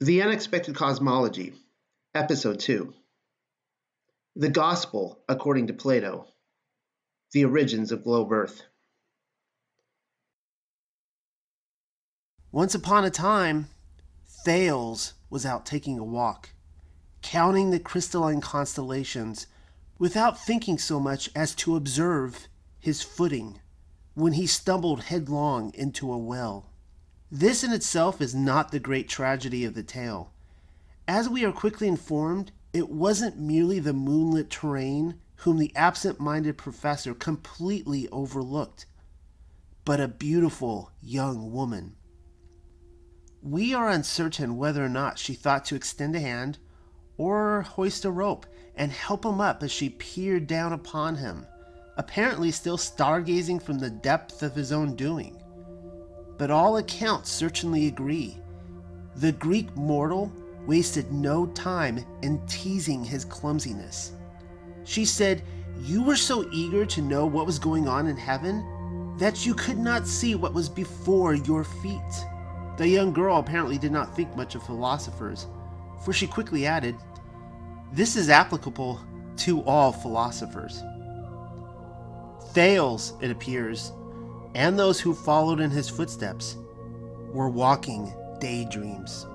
The Unexpected Cosmology, Episode 2 The Gospel According to Plato, The Origins of Globe Earth. Once upon a time, Thales was out taking a walk, counting the crystalline constellations without thinking so much as to observe his footing when he stumbled headlong into a well. This in itself is not the great tragedy of the tale. As we are quickly informed, it wasn't merely the moonlit terrain whom the absent minded professor completely overlooked, but a beautiful young woman. We are uncertain whether or not she thought to extend a hand or hoist a rope and help him up as she peered down upon him, apparently still stargazing from the depth of his own doing but all accounts certainly agree. The Greek mortal wasted no time in teasing his clumsiness. She said, You were so eager to know what was going on in heaven that you could not see what was before your feet. The young girl apparently did not think much of philosophers, for she quickly added, This is applicable to all philosophers. Thales, it appears, and those who followed in his footsteps were walking daydreams.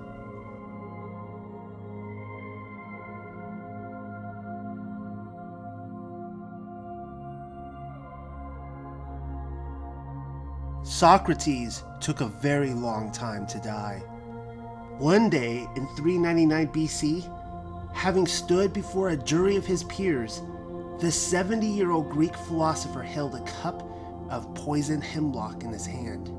Socrates took a very long time to die. One day in 399 BC, having stood before a jury of his peers, the 70 year old Greek philosopher held a cup of poisoned hemlock in his hand.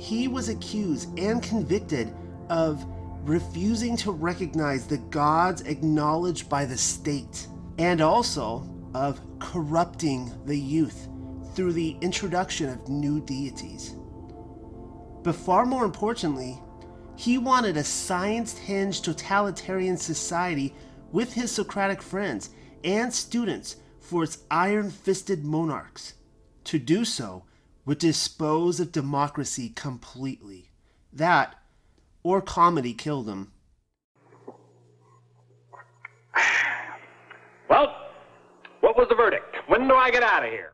He was accused and convicted of refusing to recognize the gods acknowledged by the state, and also of corrupting the youth through the introduction of new deities. But far more importantly, he wanted a science hinged totalitarian society with his Socratic friends and students for its iron fisted monarchs. To do so would dispose of democracy completely. That, or comedy, killed him. Well, what was the verdict? When do I get out of here?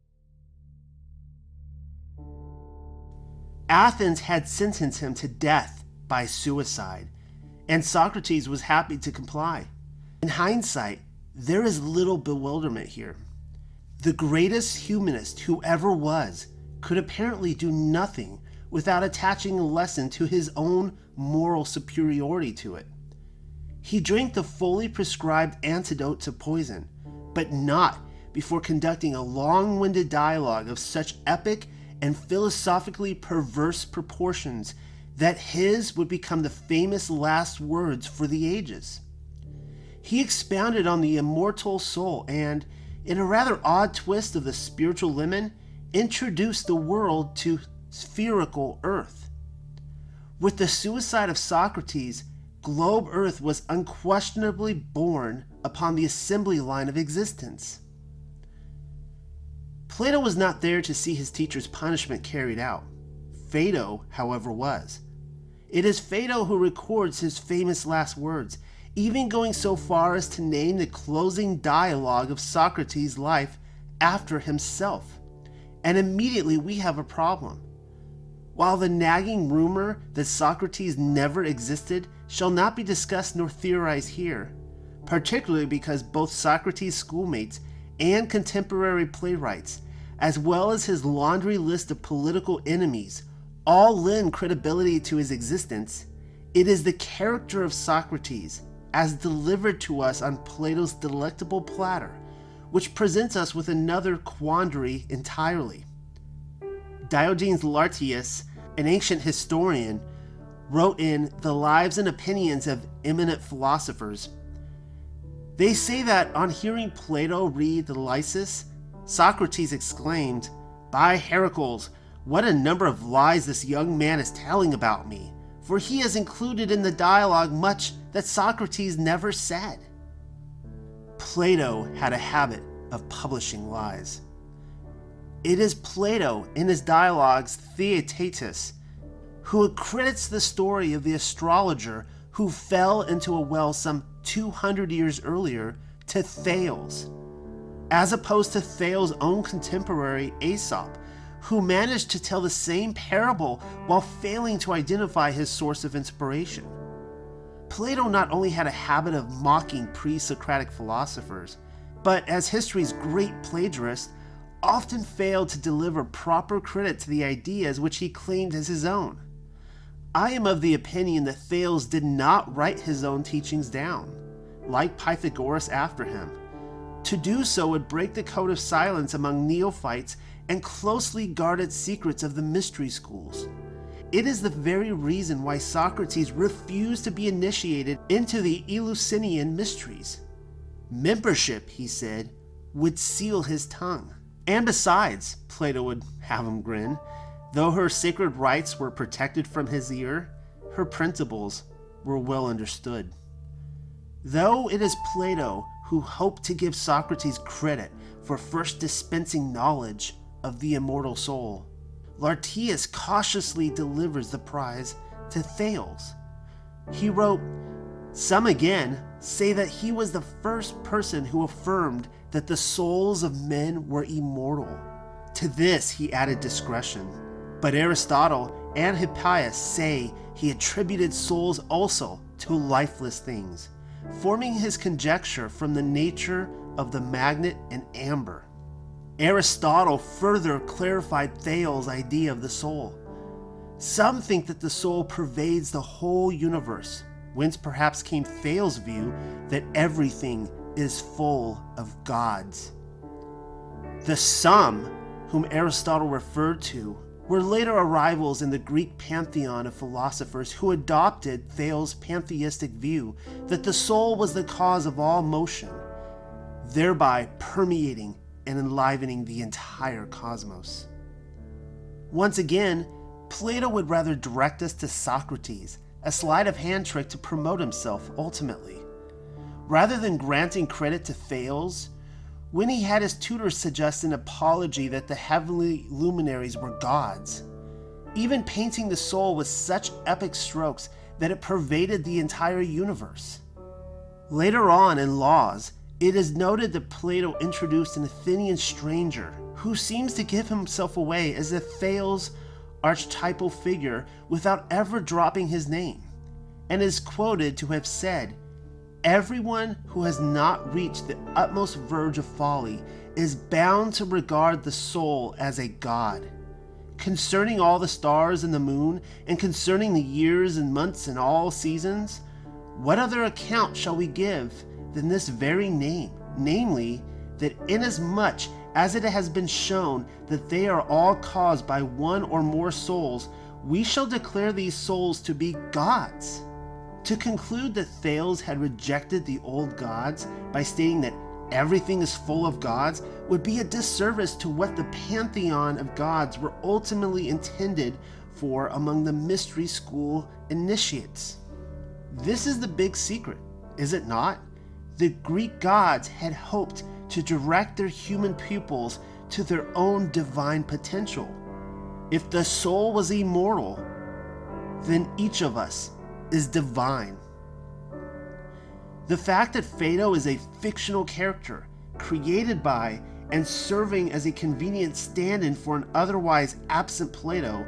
Athens had sentenced him to death by suicide, and Socrates was happy to comply. In hindsight, there is little bewilderment here. The greatest humanist who ever was could apparently do nothing without attaching a lesson to his own moral superiority to it. He drank the fully prescribed antidote to poison, but not before conducting a long winded dialogue of such epic and philosophically perverse proportions that his would become the famous last words for the ages. He expounded on the immortal soul and, in a rather odd twist of the spiritual lemon, introduced the world to spherical Earth. With the suicide of Socrates, globe Earth was unquestionably born upon the assembly line of existence. Plato was not there to see his teacher's punishment carried out. Phaedo, however, was. It is Phaedo who records his famous last words, even going so far as to name the closing dialogue of Socrates' life after himself. And immediately we have a problem. While the nagging rumor that Socrates never existed shall not be discussed nor theorized here, particularly because both Socrates' schoolmates and contemporary playwrights, as well as his laundry list of political enemies, all lend credibility to his existence, it is the character of Socrates as delivered to us on Plato's delectable platter, which presents us with another quandary entirely. Diogenes Laertius, an ancient historian, wrote in The Lives and Opinions of Eminent Philosophers. They say that on hearing Plato read the Lysis, Socrates exclaimed, By Heracles, what a number of lies this young man is telling about me! For he has included in the dialogue much that Socrates never said. Plato had a habit of publishing lies. It is Plato, in his dialogues Theaetetus, who accredits the story of the astrologer who fell into a well some 200 years earlier to Thales, as opposed to Thales' own contemporary Aesop, who managed to tell the same parable while failing to identify his source of inspiration. Plato not only had a habit of mocking pre Socratic philosophers, but as history's great plagiarist, often failed to deliver proper credit to the ideas which he claimed as his own. I am of the opinion that Thales did not write his own teachings down, like Pythagoras after him. To do so would break the code of silence among neophytes and closely guarded secrets of the mystery schools. It is the very reason why Socrates refused to be initiated into the Eleusinian mysteries. Membership, he said, would seal his tongue. And besides, Plato would have him grin, though her sacred rites were protected from his ear, her principles were well understood. Though it is Plato who hoped to give Socrates credit for first dispensing knowledge of the immortal soul, Laertius cautiously delivers the prize to Thales. He wrote, Some again say that he was the first person who affirmed that the souls of men were immortal. To this he added discretion. But Aristotle and Hippias say he attributed souls also to lifeless things, forming his conjecture from the nature of the magnet and amber. Aristotle further clarified Thales' idea of the soul. Some think that the soul pervades the whole universe, whence perhaps came Thales' view that everything is full of gods. The some, whom Aristotle referred to, were later arrivals in the Greek pantheon of philosophers who adopted Thales' pantheistic view that the soul was the cause of all motion, thereby permeating and enlivening the entire cosmos. Once again, Plato would rather direct us to Socrates, a sleight of hand trick to promote himself ultimately. Rather than granting credit to Thales, when he had his tutors suggest an apology that the heavenly luminaries were gods, even painting the soul with such epic strokes that it pervaded the entire universe. Later on in Laws, it is noted that Plato introduced an Athenian stranger who seems to give himself away as a Thales archetypal figure without ever dropping his name, and is quoted to have said, Everyone who has not reached the utmost verge of folly is bound to regard the soul as a god. Concerning all the stars and the moon, and concerning the years and months and all seasons, what other account shall we give than this very name, namely, that inasmuch as it has been shown that they are all caused by one or more souls, we shall declare these souls to be gods. To conclude that Thales had rejected the old gods by stating that everything is full of gods would be a disservice to what the pantheon of gods were ultimately intended for among the mystery school initiates. This is the big secret, is it not? The Greek gods had hoped to direct their human pupils to their own divine potential. If the soul was immortal, then each of us is divine. The fact that Phaedo is a fictional character created by and serving as a convenient stand in for an otherwise absent Plato,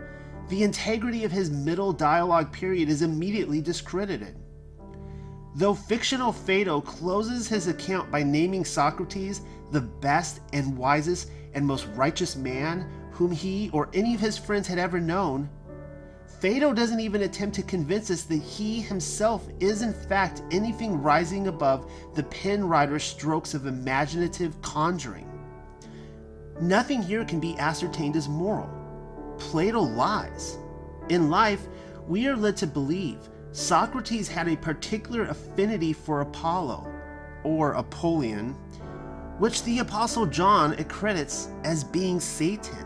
the integrity of his middle dialogue period is immediately discredited. Though fictional Phaedo closes his account by naming Socrates the best and wisest and most righteous man whom he or any of his friends had ever known, Phaedo doesn't even attempt to convince us that he himself is in fact anything rising above the pen writer's strokes of imaginative conjuring. Nothing here can be ascertained as moral. Plato lies. In life, we are led to believe Socrates had a particular affinity for Apollo, or Apollyon, which the Apostle John accredits as being Satan.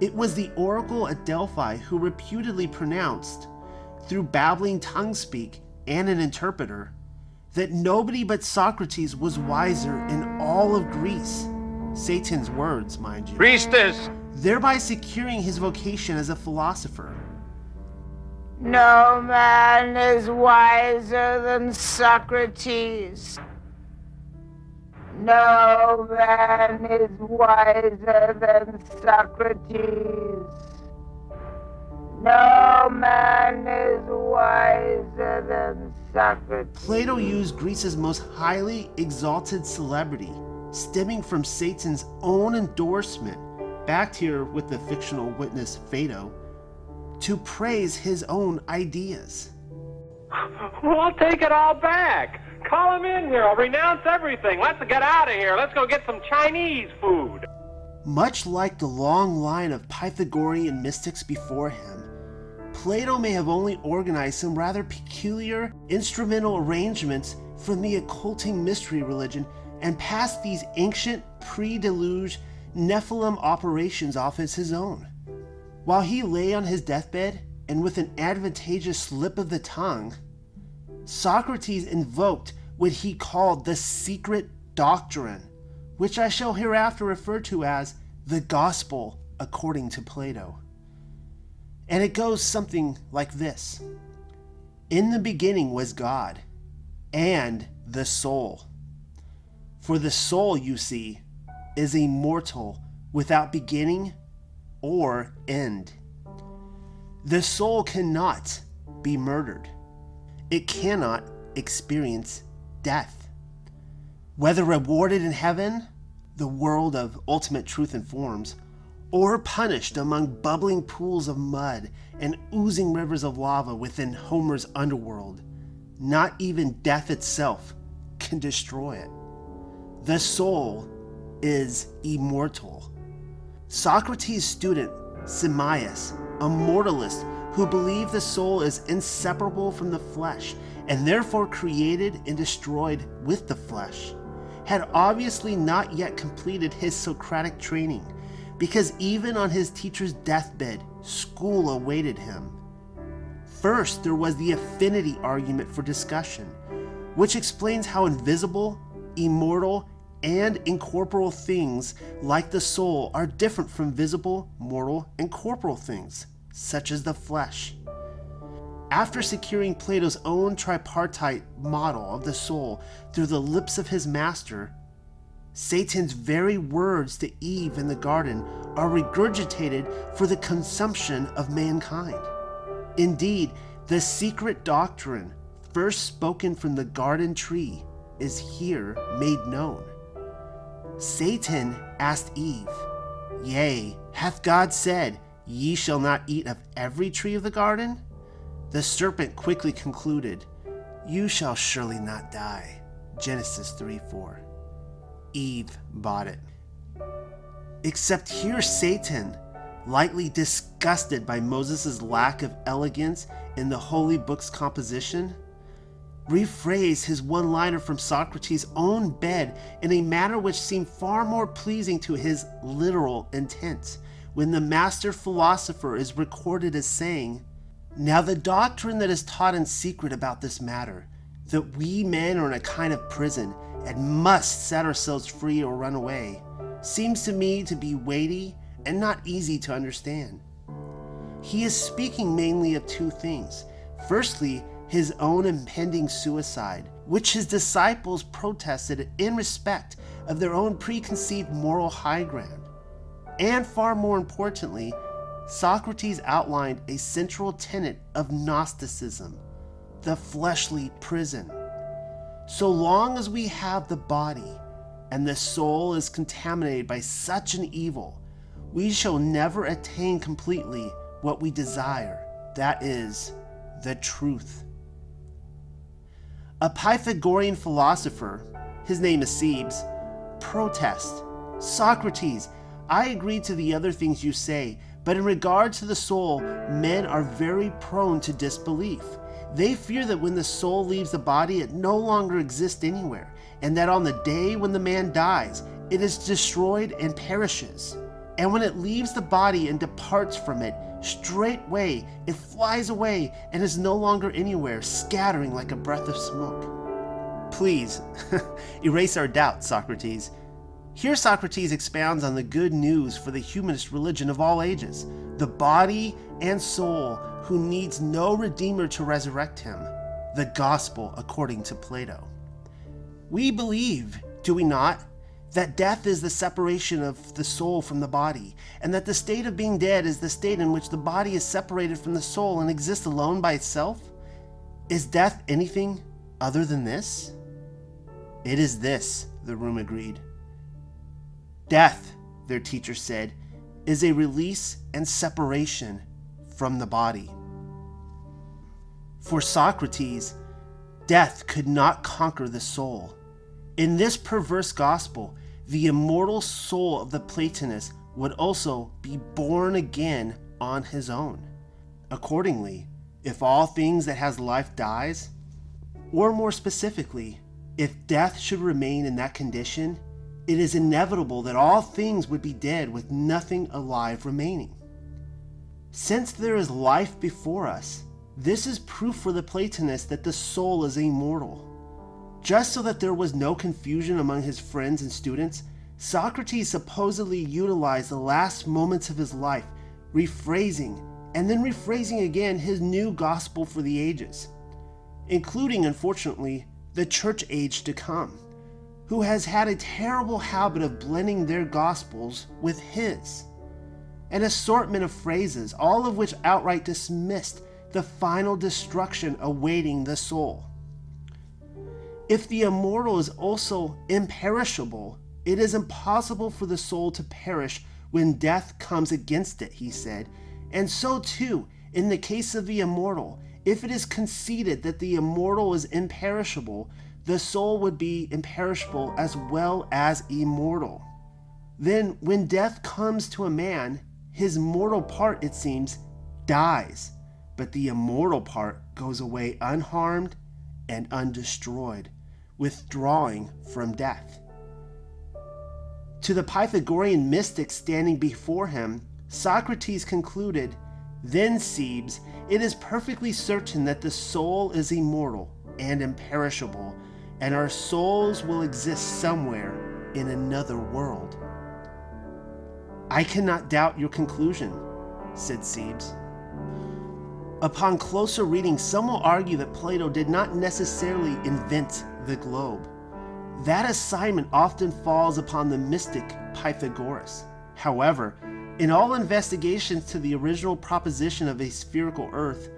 It was the oracle at Delphi who reputedly pronounced, through babbling tongue speak and an interpreter, that nobody but Socrates was wiser in all of Greece. Satan's words, mind you. Priestess! Thereby securing his vocation as a philosopher. No man is wiser than Socrates. No man is wiser than Socrates. No man is wiser than Socrates. Plato used Greece's most highly exalted celebrity, stemming from Satan's own endorsement, backed here with the fictional witness Phaedo, to praise his own ideas. Well, I'll take it all back. Call him in here. I'll renounce everything. Let's get out of here. Let's go get some Chinese food. Much like the long line of Pythagorean mystics before him, Plato may have only organized some rather peculiar instrumental arrangements from the occulting mystery religion and passed these ancient pre deluge Nephilim operations off as his own. While he lay on his deathbed and with an advantageous slip of the tongue, Socrates invoked what he called the secret doctrine, which I shall hereafter refer to as the gospel according to Plato. And it goes something like this In the beginning was God, and the soul. For the soul, you see, is immortal without beginning or end. The soul cannot be murdered, it cannot experience death. Whether rewarded in heaven, the world of ultimate truth and forms, or punished among bubbling pools of mud and oozing rivers of lava within Homer's underworld, not even death itself can destroy it. The soul is immortal. Socrates' student, Simmias, a mortalist who believed the soul is inseparable from the flesh and therefore created and destroyed with the flesh, had obviously not yet completed his Socratic training because even on his teacher's deathbed, school awaited him. First, there was the affinity argument for discussion, which explains how invisible, immortal, and incorporeal things like the soul are different from visible, mortal, and corporeal things, such as the flesh. After securing Plato's own tripartite model of the soul through the lips of his master, Satan's very words to Eve in the garden are regurgitated for the consumption of mankind. Indeed, the secret doctrine, first spoken from the garden tree, is here made known. Satan asked Eve, Yea, hath God said, Ye shall not eat of every tree of the garden? The serpent quickly concluded, You shall surely not die. Genesis 3 4. Eve bought it. Except here, Satan, lightly disgusted by Moses' lack of elegance in the holy book's composition, rephrased his one liner from Socrates' own bed in a manner which seemed far more pleasing to his literal intent, when the master philosopher is recorded as saying, Now the doctrine that is taught in secret about this matter, that we men are in a kind of prison and must set ourselves free or run away, seems to me to be weighty and not easy to understand. He is speaking mainly of two things. Firstly, his own impending suicide, which his disciples protested in respect of their own preconceived moral high ground. And far more importantly, Socrates outlined a central tenet of Gnosticism the fleshly prison. So long as we have the body and the soul is contaminated by such an evil, we shall never attain completely what we desire that is, the truth. A Pythagorean philosopher, his name is Cebes, protests Socrates, I agree to the other things you say, but in regard to the soul, men are very prone to disbelief. They fear that when the soul leaves the body, it no longer exists anywhere, and that on the day when the man dies, it is destroyed and perishes. And when it leaves the body and departs from it, straightway it flies away and is no longer anywhere, scattering like a breath of smoke. Please, erase our doubts, Socrates. Here, Socrates expounds on the good news for the humanist religion of all ages. The body and soul who needs no redeemer to resurrect him, the gospel according to Plato. We believe, do we not, that death is the separation of the soul from the body, and that the state of being dead is the state in which the body is separated from the soul and exists alone by itself? Is death anything other than this? It is this, the room agreed. Death, their teacher said, is a release and separation from the body. For Socrates, death could not conquer the soul. In this perverse gospel, the immortal soul of the Platonist would also be born again on his own. Accordingly, if all things that has life dies, or more specifically, if death should remain in that condition, it is inevitable that all things would be dead with nothing alive remaining. Since there is life before us, this is proof for the Platonist that the soul is immortal. Just so that there was no confusion among his friends and students, Socrates supposedly utilized the last moments of his life, rephrasing and then rephrasing again his new gospel for the ages, including, unfortunately, the church age to come, who has had a terrible habit of blending their gospels with his. An assortment of phrases, all of which outright dismissed the final destruction awaiting the soul. If the immortal is also imperishable, it is impossible for the soul to perish when death comes against it, he said. And so, too, in the case of the immortal, if it is conceded that the immortal is imperishable, the soul would be imperishable as well as immortal. Then, when death comes to a man, his mortal part, it seems, dies, but the immortal part goes away unharmed and undestroyed withdrawing from death. To the Pythagorean mystic standing before him, Socrates concluded, Then, Cebes, it is perfectly certain that the soul is immortal and imperishable, and our souls will exist somewhere in another world. I cannot doubt your conclusion, said Cebes. Upon closer reading, some will argue that Plato did not necessarily invent the globe. That assignment often falls upon the mystic Pythagoras. However, in all investigations to the original proposition of a spherical earth,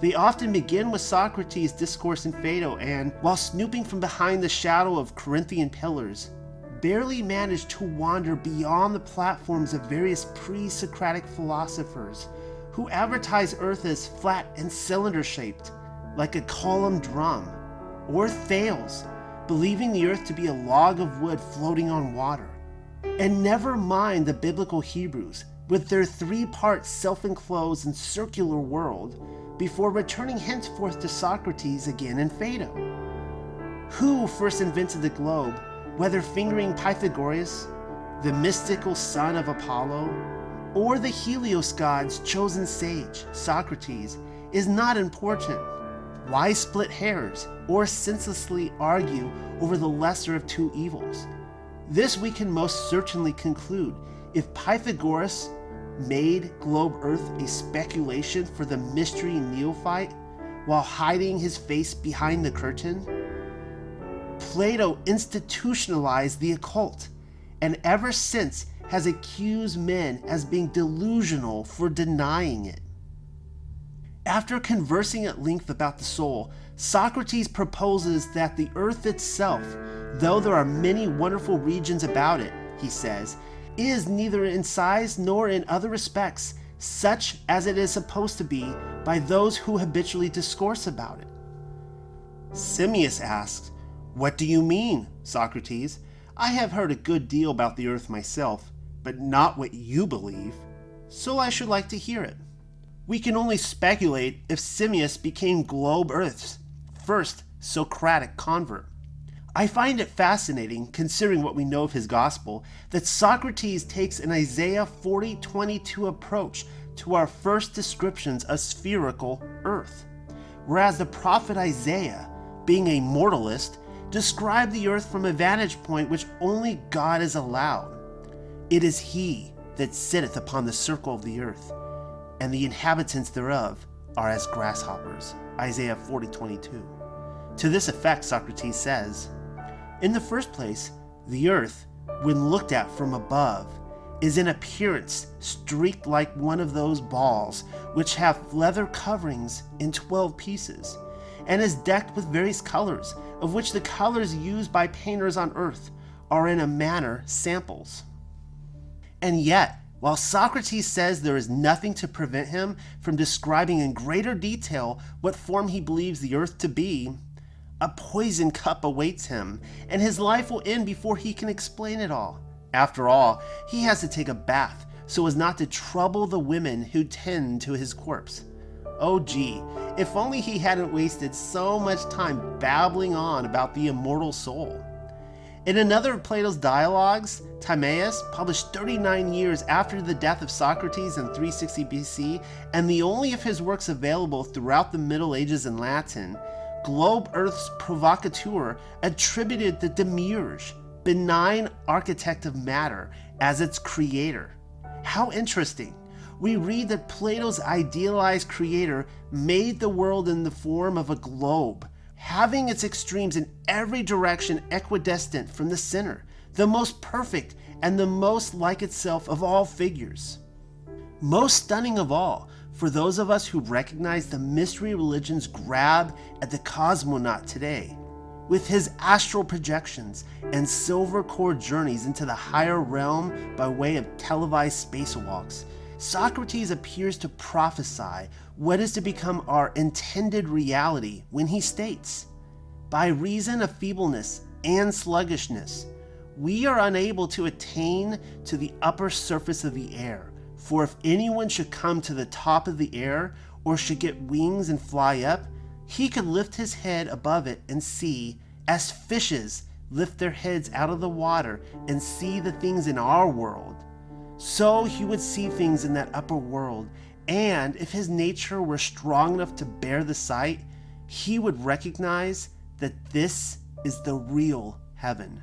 they often begin with Socrates' discourse in Phaedo and, while snooping from behind the shadow of Corinthian pillars, barely manage to wander beyond the platforms of various pre Socratic philosophers who advertise Earth as flat and cylinder shaped, like a column drum or Thales, believing the earth to be a log of wood floating on water. And never mind the biblical Hebrews, with their three part self enclosed and circular world, before returning henceforth to Socrates again in Phaedo. Who first invented the globe, whether fingering Pythagoras, the mystical son of Apollo, or the Helios god's chosen sage, Socrates, is not important. Why split hairs or senselessly argue over the lesser of two evils? This we can most certainly conclude if Pythagoras made globe Earth a speculation for the mystery neophyte while hiding his face behind the curtain. Plato institutionalized the occult and ever since has accused men as being delusional for denying it. After conversing at length about the soul, Socrates proposes that the earth itself, though there are many wonderful regions about it, he says, is neither in size nor in other respects such as it is supposed to be by those who habitually discourse about it. Simmias asks, What do you mean, Socrates? I have heard a good deal about the earth myself, but not what you believe, so I should like to hear it. We can only speculate if Simmias became Globe Earth's first Socratic convert. I find it fascinating, considering what we know of his gospel, that Socrates takes an Isaiah 40:22 approach to our first descriptions of spherical earth, whereas the prophet Isaiah, being a mortalist, described the earth from a vantage point which only God is allowed. It is he that sitteth upon the circle of the earth and the inhabitants thereof are as grasshoppers. Isaiah 40 22. To this effect, Socrates says, In the first place, the earth, when looked at from above, is in appearance streaked like one of those balls which have leather coverings in 12 pieces, and is decked with various colors, of which the colors used by painters on earth are in a manner samples. And yet, while Socrates says there is nothing to prevent him from describing in greater detail what form he believes the earth to be, a poison cup awaits him, and his life will end before he can explain it all. After all, he has to take a bath so as not to trouble the women who tend to his corpse. Oh, gee, if only he hadn't wasted so much time babbling on about the immortal soul. In another of Plato's dialogues, Timaeus, published 39 years after the death of Socrates in 360 BC, and the only of his works available throughout the Middle Ages in Latin, Globe Earth's provocateur attributed the Demiurge, benign architect of matter, as its creator. How interesting! We read that Plato's idealized creator made the world in the form of a globe having its extremes in every direction equidistant from the center, the most perfect and the most like itself of all figures. Most stunning of all, for those of us who recognize the mystery religion's grab at the cosmonaut today, with his astral projections and silver cord journeys into the higher realm by way of televised spacewalks, Socrates appears to prophesy what is to become our intended reality when he states, By reason of feebleness and sluggishness, we are unable to attain to the upper surface of the air. For if anyone should come to the top of the air, or should get wings and fly up, he could lift his head above it and see, as fishes lift their heads out of the water and see the things in our world so he would see things in that upper world, and if his nature were strong enough to bear the sight, he would recognize that this is the real heaven.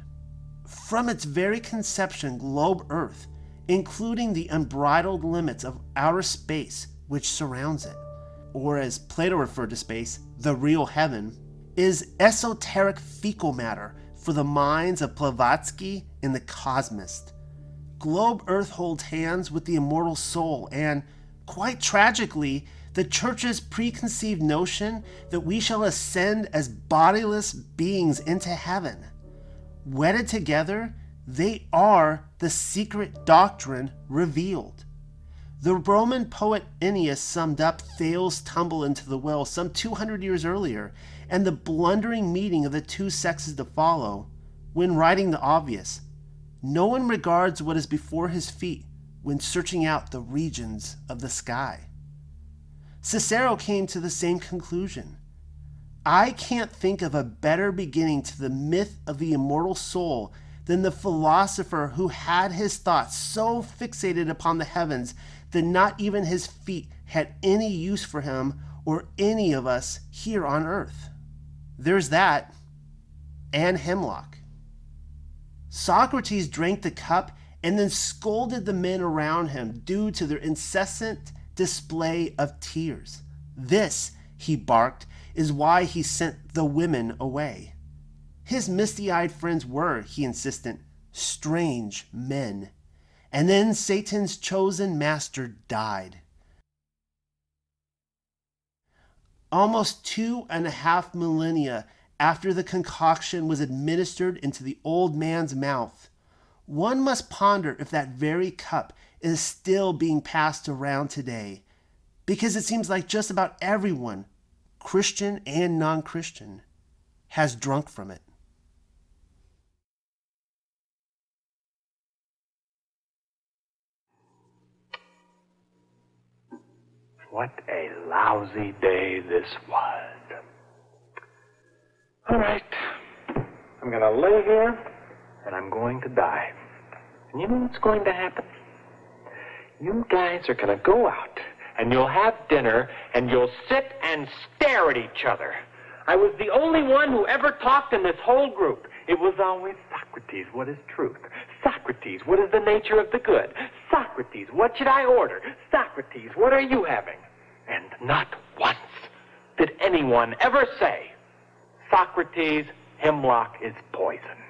From its very conception, globe Earth, including the unbridled limits of outer space which surrounds it, or as Plato referred to space, the real heaven, is esoteric fecal matter for the minds of Blavatsky and the cosmist globe Earth holds hands with the immortal soul, and, quite tragically, the Church's preconceived notion that we shall ascend as bodiless beings into heaven. Wedded together, they are the secret doctrine revealed. The Roman poet Ennius summed up Thales' tumble into the well some 200 years earlier and the blundering meeting of the two sexes to follow when writing the obvious no one regards what is before his feet when searching out the regions of the sky. Cicero came to the same conclusion. I can't think of a better beginning to the myth of the immortal soul than the philosopher who had his thoughts so fixated upon the heavens that not even his feet had any use for him or any of us here on earth. There's that, and hemlock. Socrates drank the cup and then scolded the men around him due to their incessant display of tears. This, he barked, is why he sent the women away. His misty eyed friends were, he insisted, strange men. And then Satan's chosen master died. Almost two and a half millennia after the concoction was administered into the old man's mouth. One must ponder if that very cup is still being passed around today, because it seems like just about everyone, Christian and non Christian, has drunk from it. What a lousy day this was. All right. I'm going to lay here and I'm going to die. And you know what's going to happen? You guys are going to go out and you'll have dinner and you'll sit and stare at each other. I was the only one who ever talked in this whole group. It was always Socrates, what is truth? Socrates, what is the nature of the good? Socrates, what should I order? Socrates, what are you having? And not once did anyone ever say Socrates' hemlock is poison.